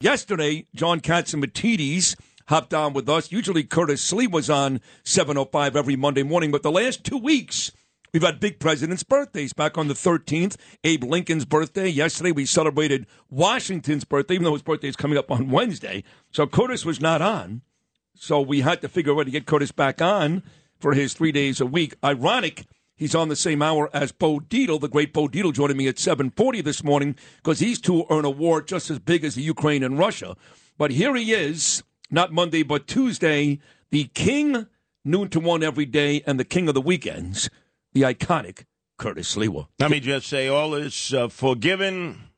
Yesterday, John Catsimatidis hopped on with us. Usually Curtis Sliwa's on 7.05 every Monday morning, but the last two weeks, we've had big presidents' birthdays. Back on the 13th, Abe Lincoln's birthday. Yesterday, we celebrated Washington's birthday, even though his birthday is coming up on Wednesday. So Curtis was not on. So we had to figure out how to get Curtis back on for his three days a week. Ironic He's on the same hour as Bo Dietl, the great Bo Dietl, joining me at 7:40 this morning because these two are in a war just as big as the Ukraine and Russia. But here he is, not Monday but Tuesday, the king noon to one every day and the king of the weekends, the iconic Curtis Sliwa. Let me just say, all is uh, forgiven,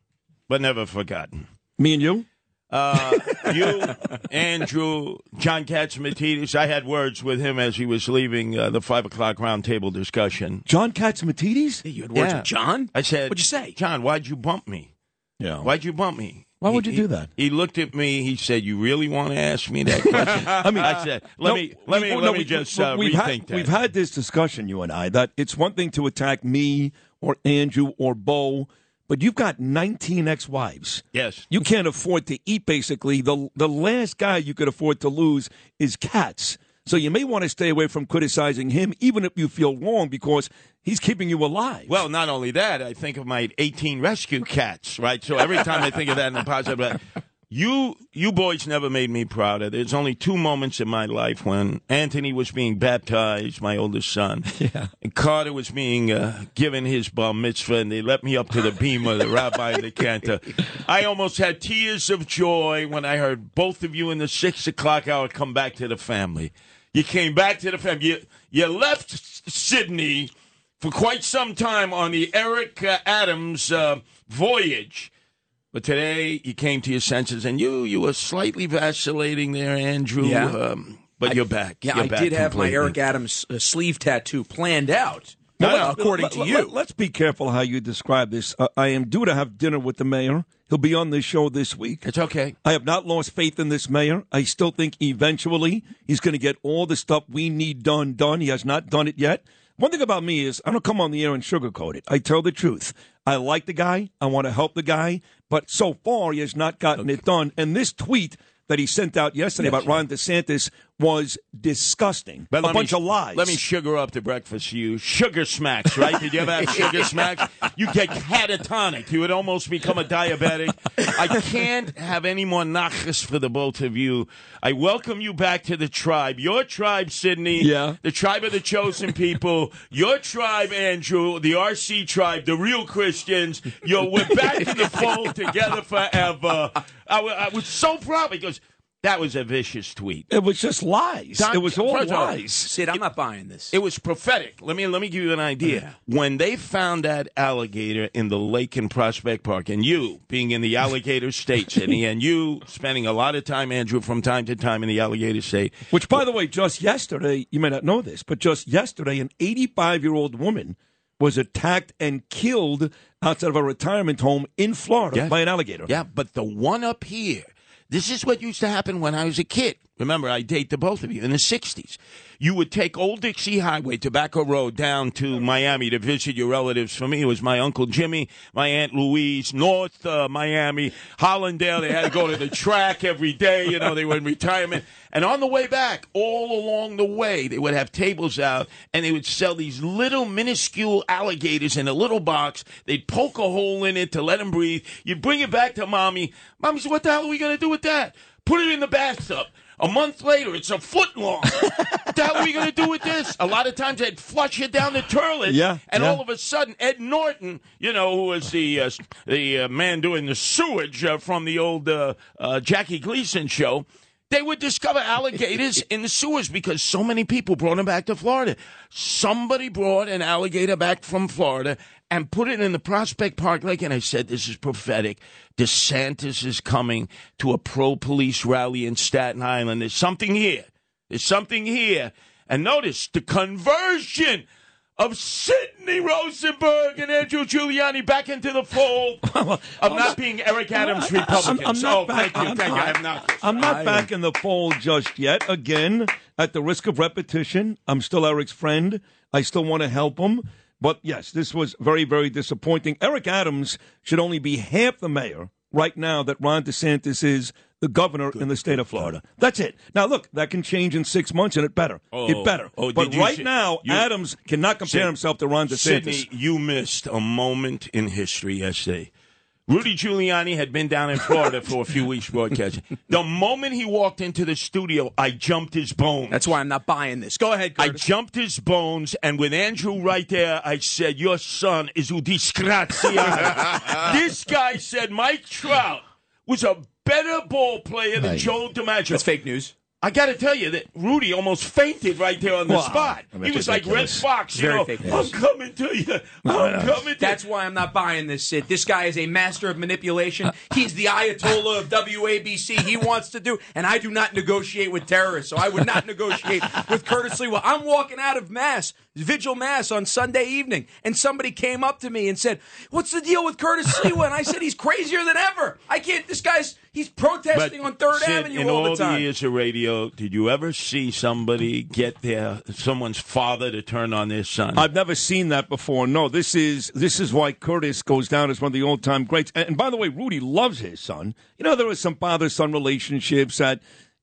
but never forgotten. Me and you. Uh, you, Andrew, John Catsimatidis. I had words with him as he was leaving uh, the five o'clock roundtable discussion. John Catsimatidis? You had words Yeah. with John? I said, What'd you say? John, why'd you bump me? Yeah. Why'd you bump me? Why would He- you do that? He looked at me. He said, "You really want to ask me that question?" I mean, I said, "Let No, me, let we- me, no, let we- me just we- uh, we've rethink had, that." We've had this discussion, you and I, that it's one thing to attack me or Andrew or Bo, but you've got 19 ex-wives. yes. You can't afford to eat, basically. The, the last guy you could afford to lose is Cats. So you may want to stay away from criticizing him, even if you feel wrong, because he's keeping you alive. Well, not only that, I think of my 18 rescue cats, right? So every time I think of that in the positive, but you you boys never made me prouder. There's only two moments in my life when Anthony was being baptized, my oldest son, Yeah. and Carter was being uh, given his bar mitzvah, and they let me up to the bima, the rabbi and the cantor. I almost had tears of joy when I heard both of you in the six o'clock hour come back to the family. You came back to the family. You, you left Sydney for quite some time on the Eric uh, Adams uh, voyage. But today you came to your senses, and you you were slightly vacillating there, Andrew. Yeah. Um, but you're back. Yeah, You're I back did have my. Eric Adams uh, sleeve tattoo planned out. No, uh, no, according Let- to let- you. Let, us be careful how you describe this. Uh, I am due to have dinner with the mayor. He'll be on this show this week. It's okay. I have not lost faith in this mayor. I still think eventually he's going to get all the stuff we need done done. He has not done it yet. One thing about me is I don't come on the air and sugarcoat it. I tell the truth. I like the guy. I want to help the guy, but so far he has not gotten it done. And this tweet that he sent out yesterday about Ron DeSantis was disgusting. But a bunch me, of lies. Let me sugar up the breakfast for you. Sugar smacks, right? Did you ever have sugar smacks? You get catatonic. You would almost become a diabetic. I can't have any more nachas for the both of you. I welcome you back to the tribe. Your tribe, Sydney. Yeah. The tribe of the chosen people. Your tribe, Andrew. The RC tribe. The real Christians. Yo, we're back in the fold together forever. I, I was so proud because that was a vicious tweet. it was just lies. Don- it was all first of all, lies. Sid, I'm not buying this. It was prophetic. Let me let me give you an idea. When they found that alligator in the lake in Prospect Park, and you being in the alligator state, Sydney, and you spending a lot of time, Andrew, from time to time in the alligator state, Which, by the way, just yesterday, you may not know this, but just yesterday, an 85 year old woman was attacked and killed outside of a retirement home in Florida Yeah. by an alligator. yeah. But the one up here, this is what used to happen when I was a kid. Remember, I date the both of you in the '60s. You would take Old Dixie Highway, Tobacco Road, down to Miami to visit your relatives. For me, it was my uncle Jimmy, my aunt Louise, North uh, Miami, Hollandale. They had to go to the track every day. You know, they were in retirement. And on the way back, all along the way, they would have tables out and they would sell these little minuscule alligators in a little box. They'd poke a hole in it to let them breathe. You'd bring it back to mommy. Mommy said, What the hell are we going to do with that? Put it in the bathtub. A month later, it's a foot long. what the hell are we going to do with this? A lot of times they'd flush it down the toilet. Yeah, And yeah. all of a sudden, Ed Norton, you know, who was the uh, the uh, man doing the sewage uh, from the old uh, uh, Jackie Gleason show, they would discover alligators in the sewers because so many people brought them back to Florida. Somebody brought an alligator back from Florida and put it in the Prospect Park Lake. And I said, This is prophetic. DeSantis is coming to a pro police rally in Staten Island. There's something here. There's something here. And notice the conversion of Sidney Rosenberg and Andrew Giuliani back into the fold of I'm not being Eric Adams Republicans. oh, thank you. I'm thank you. I not- have not. I'm not I- uh, back in the fold just yet. Again, at the risk of repetition, I'm still Eric's friend. I still want to help him. But yes, this was very, very disappointing. Eric Adams should only be half the mayor right now that Ron DeSantis is the governor in the state of Florida. That's it. Now, look, that can change in six months, and it better. Oh, it better. oh, but right see- now, you- Adams cannot compare Sid- himself to Ron DeSantis. Sidney, you missed a moment in history yesterday. Rudy Giuliani had been down in Florida for a few weeks broadcasting. The moment he walked into the studio, I jumped his bones. That's why I'm not buying this. Go ahead, I jumped his bones, and with Andrew right there, I said, Your son is un disgraziato. this guy said Mike Trout was a better ball player than Right. Joe DiMaggio. That's fake news. I got to tell you that Rudy almost fainted right there on the Wow. spot. I mean, he was like Red. Fox, you Very know. I'm coming to you. I'm coming to you. That's why I'm not buying this, Sid. This guy is a master of manipulation. He's the Ayatollah of WABC. He wants to do, and I do not negotiate with terrorists, so I would not negotiate with Curtis Sliwa. I'm walking out of Mass, Vigil Mass on Sunday evening, and somebody came up to me and said, What's the deal with Curtis Sliwa? And I said, He's crazier than ever. I can't, this guy's, he's protesting on 3rd Sid, Avenue in all all the time. years of radio, did you ever see somebody get their someone's father to turn on their son? I've never seen that before. No, this is this is why Curtis goes down as one of the all time greats. And, and by the way, Rudy loves his son. You know, there are some father son relationships that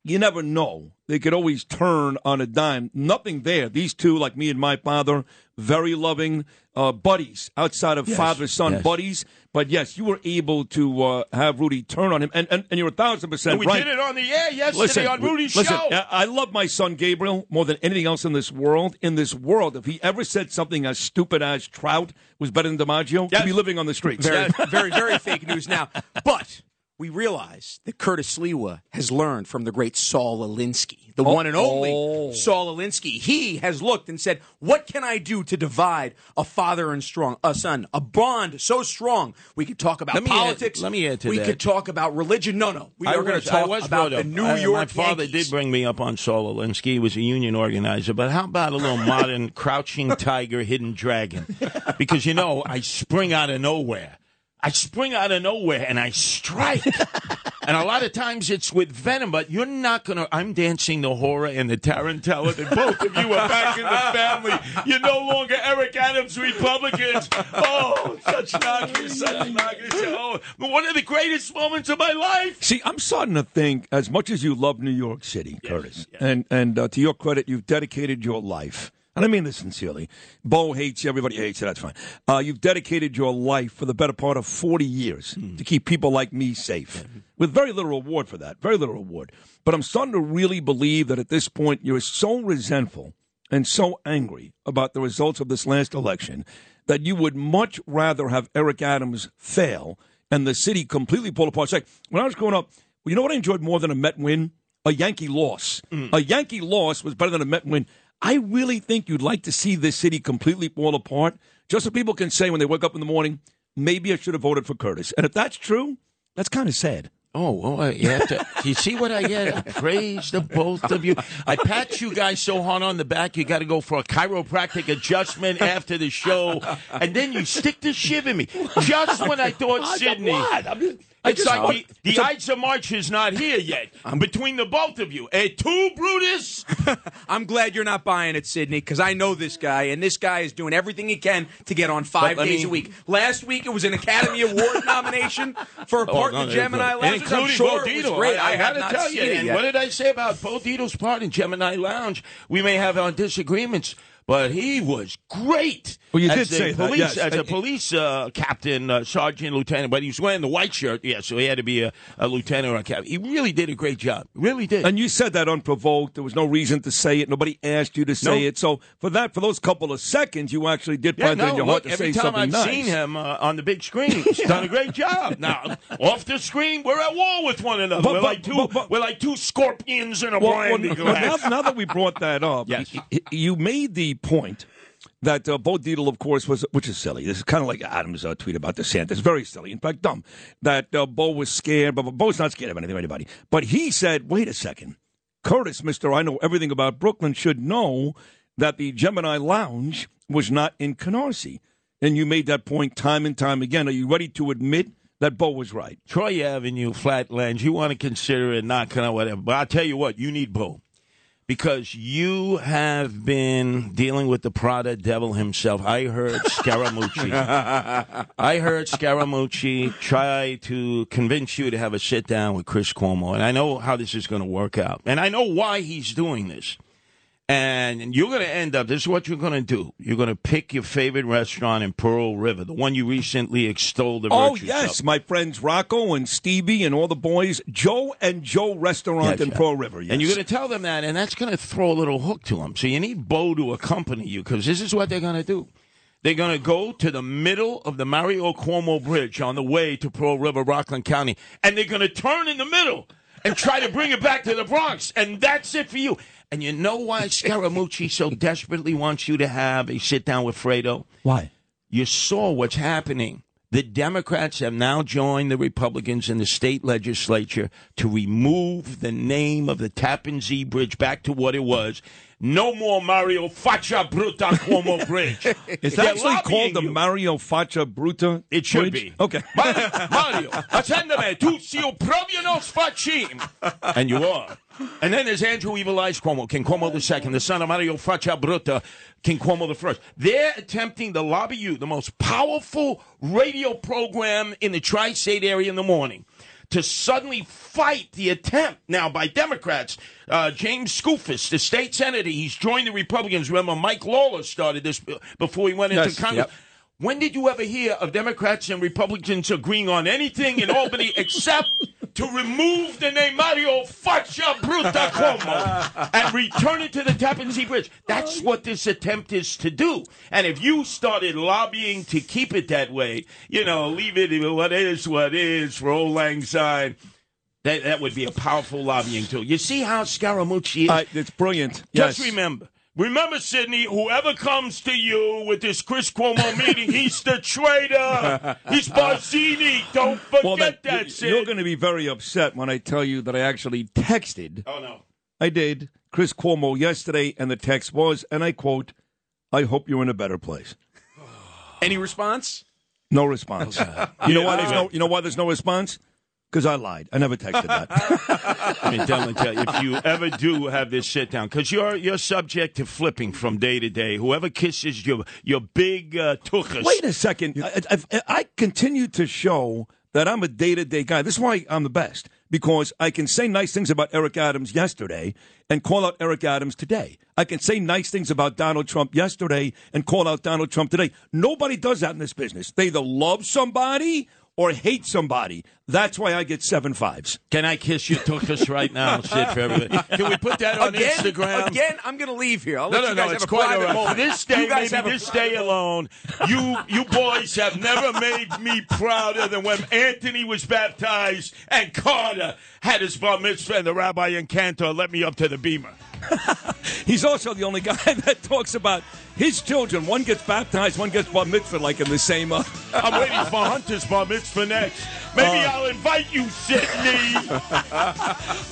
you never know. They could always turn on a dime. Nothing there. These two, like me and my father, very loving uh, buddies outside of father son yes. buddies. But yes, you were able to uh, have Rudy turn on him, and and, and you're a thousand percent and we right. did it on the air yesterday Listen, on Rudy's listen, show. I I love my son Gabriel more than anything else in this world. In this world, if he ever said something as stupid as Trout was better than DiMaggio, Yes. he'd be living on the streets. very, very, very fake news now. But we realize that Curtis Sliwa has learned from the great Saul Alinsky, the one and only oh. Saul Alinsky. He has looked and said, "What can I do to divide a father and strong a son, a bond so strong? We could talk about Let me add- politics. let me add to we that. could talk about religion. No, no, we I are going to talk about the. New I- York My father Yankees. did bring me up on Saul Alinsky. He was a union organizer. But how about a little modern crouching tiger, hidden dragon? Because, you know, I spring out of nowhere. I spring out of nowhere and I strike. and a lot of times it's with venom, but you're not going to. I'm dancing the hora and the tarantella that both of you are back in the family. You're no longer Eric Adams Republicans. Oh, such nachas, such nachas. Oh, one of the greatest moments of my life. See, I'm starting to think, as much as you love New York City, Curtis, and and uh, to your credit, you've dedicated your life. And I mean this sincerely. Bo hates you. Everybody hates you. That's fine. Uh, you've dedicated your life for the better part of 40 years to keep people like me safe, with very little reward for that. Very little reward. But I'm starting to really believe that at this point, you're so resentful and so angry about the results of this last election that you would much rather have Eric Adams fail and the city completely pull apart. It's like when I was growing up, you know what I enjoyed more than a Met win? A Yankee loss. A Yankee loss was better than a Met win. I really think you'd like to see this city completely fall apart, just so people can say when they wake up in the morning, maybe I should have voted for Curtis. And if that's true, that's kind of sad. Oh, oh you have to. you see what I get? I praise the both of you. I pat you guys so hard on the back, you got to go for a chiropractic adjustment after the show, and then you stick the shiv in me. Just when I thought Sydney. It's like the, the Ides of March is not here yet. I'm between the both of you. A two, Brutus? I'm glad you're not buying it, Sydney, because I know this guy, and this guy is doing everything he can to get on five days me- a week. Last week it was an Academy Award nomination for a oh, part Oh, no, in Gemini. Lounge. Including sure Bo great. I, I, have had to tell you. And what did I say about Bo Dietl's part in Gemini Lounge? We may have our disagreements, but he was great. Well, you did say that, police, yes. As a police uh, captain, uh, sergeant, lieutenant, but he was wearing the white shirt, yeah, so he had to be a, a lieutenant or a captain. He really did a great job. Really did. And you said that unprovoked. There was no reason to say it. Nobody asked you to say No. it. So for that, for those couple of seconds, you actually did Yeah, find it no, in your look, heart to every say time something I've nice. seen him uh, on the big screen, he's done a great job. Now, off the screen, we're at war with one another. But- we're, but- like two, but- but- we're like two scorpions in a Well, brandy well, now, glass. now that we brought that up, Yes. you made the point that uh, Bo Dietl, of course, was which is silly. This is kind of like Adam's uh, tweet about DeSantis. Very silly. In fact, dumb. That uh, Bo was scared, but Bo's not scared of anything anybody. But he said, "Wait a second, Curtis, Mister, I know everything about Brooklyn. Should know that the Gemini Lounge was not in Canarsie." And you made that point time and time again. Are you ready to admit that Bo was right? Troy Avenue, Flatlands, you want to consider it not kind of whatever. But I'll tell you what, you need Bo. Because you have been dealing with the Prada devil himself. I heard Scaramucci. I heard Scaramucci try to convince you to have a sit down with Chris Cuomo, and I know how this is going to work out, and I know why he's doing this. And you're going to end up, this is what you're going to do. You're going to pick your favorite restaurant in Pearl River, the one you recently extolled the Oh, yes. of. My friends Rocco and Stevie and all the boys. Joe and Joe Restaurant Yes, in. Pearl River. Yes. And you're going to tell them that, and that's going to throw a little hook to them. So you need Bo to accompany you because this is what they're going to do. They're going to go to the middle of the Mario Cuomo Bridge on the way to Pearl River, Rockland County, and they're going to turn in the middle and try to bring it back to the Bronx. And that's it for you. And you know why Scaramucci so desperately wants you to have a sit down with Fredo? Why? you saw what's happening. The Democrats have now joined the Republicans in the state legislature to remove the name of the Tappan Zee Bridge back to what it was. No more Mario Faccia Bruta Cuomo Bridge. It's actually called the you. Mario Faccia Bruta. It should Bridge? be. Okay. Mario, Mario, attendeme, tu si proprio non facim. And you are. And then there's Andrew Evil Eyes Cuomo, King Cuomo the second, the son of Mario Faccia Bruta, King Cuomo the first. They're attempting to lobby you, the most powerful radio program in the tri-state area in the morning, to suddenly fight the attempt now by Democrats. Uh, James Skoufis, the state senator, he's joined the Republicans. Remember, Mike Lawler started this before he went into Yes, Congress. yep. When did you ever hear of Democrats and Republicans agreeing on anything in Albany except to remove the name Mario Faccia Bruta Cuomo and return it to the Tappan Zee Bridge? That's what this attempt is to do. And if you started lobbying to keep it that way, you know, leave it what is what is for old Lang Syne, that, that would be a powerful lobbying tool. You see how Scaramucci is? Uh, it's brilliant. Just yes. remember. Remember, Sidney, whoever comes to you with this Chris Cuomo meeting, he's the traitor. He's Barzini. Don't forget Well, that, that, you- Sid. you're going to be very upset when I tell you that I actually texted. oh, no. I did Chris Cuomo yesterday, and the text was, and I quote, "I hope you're in a better place." Any response? No response. You know why there's no? You know why there's no response? Because I lied. I never texted that. I mean, definitely tell you, if you ever do have this sit down, because you're you're subject to flipping from day to day. Whoever kisses your your big uh, tuchus. Wait a second. I, I, I continue to show that I'm a day to day guy. This is why I'm the best because I can say nice things about Eric Adams yesterday and call out Eric Adams today. I can say nice things about Donald Trump yesterday and call out Donald Trump today. Nobody does that in this business. They either love somebody or hate somebody. That's why I get seven fives. Can I kiss you, tuchus right now, Sid, for everybody? Can we put that on again, Instagram? again, I'm going to leave here. I'll No, let no, you no, guys it's have a quite all right. moment. This day, maybe a this day alone, you you boys have never made me prouder than when Anthony was baptized and Carter had his bar mitzvah and the rabbi and cantor let me up to the bima. He's also the only guy that talks about his children. One gets baptized, one gets bar mitzvah, like in the same. Uh, I'm waiting for Hunter's bar mitzvah next. Maybe I'll invite you, Sydney.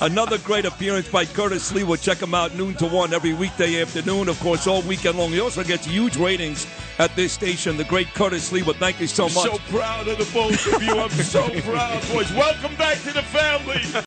Another great appearance by Curtis Sliwa. We'll check him out noon to one every weekday afternoon. Of course, all weekend long. He also gets huge ratings at this station. The great Curtis Sliwa. Well, thank you so much. so proud of the both of you. I'm so proud, boys. Welcome back to the family.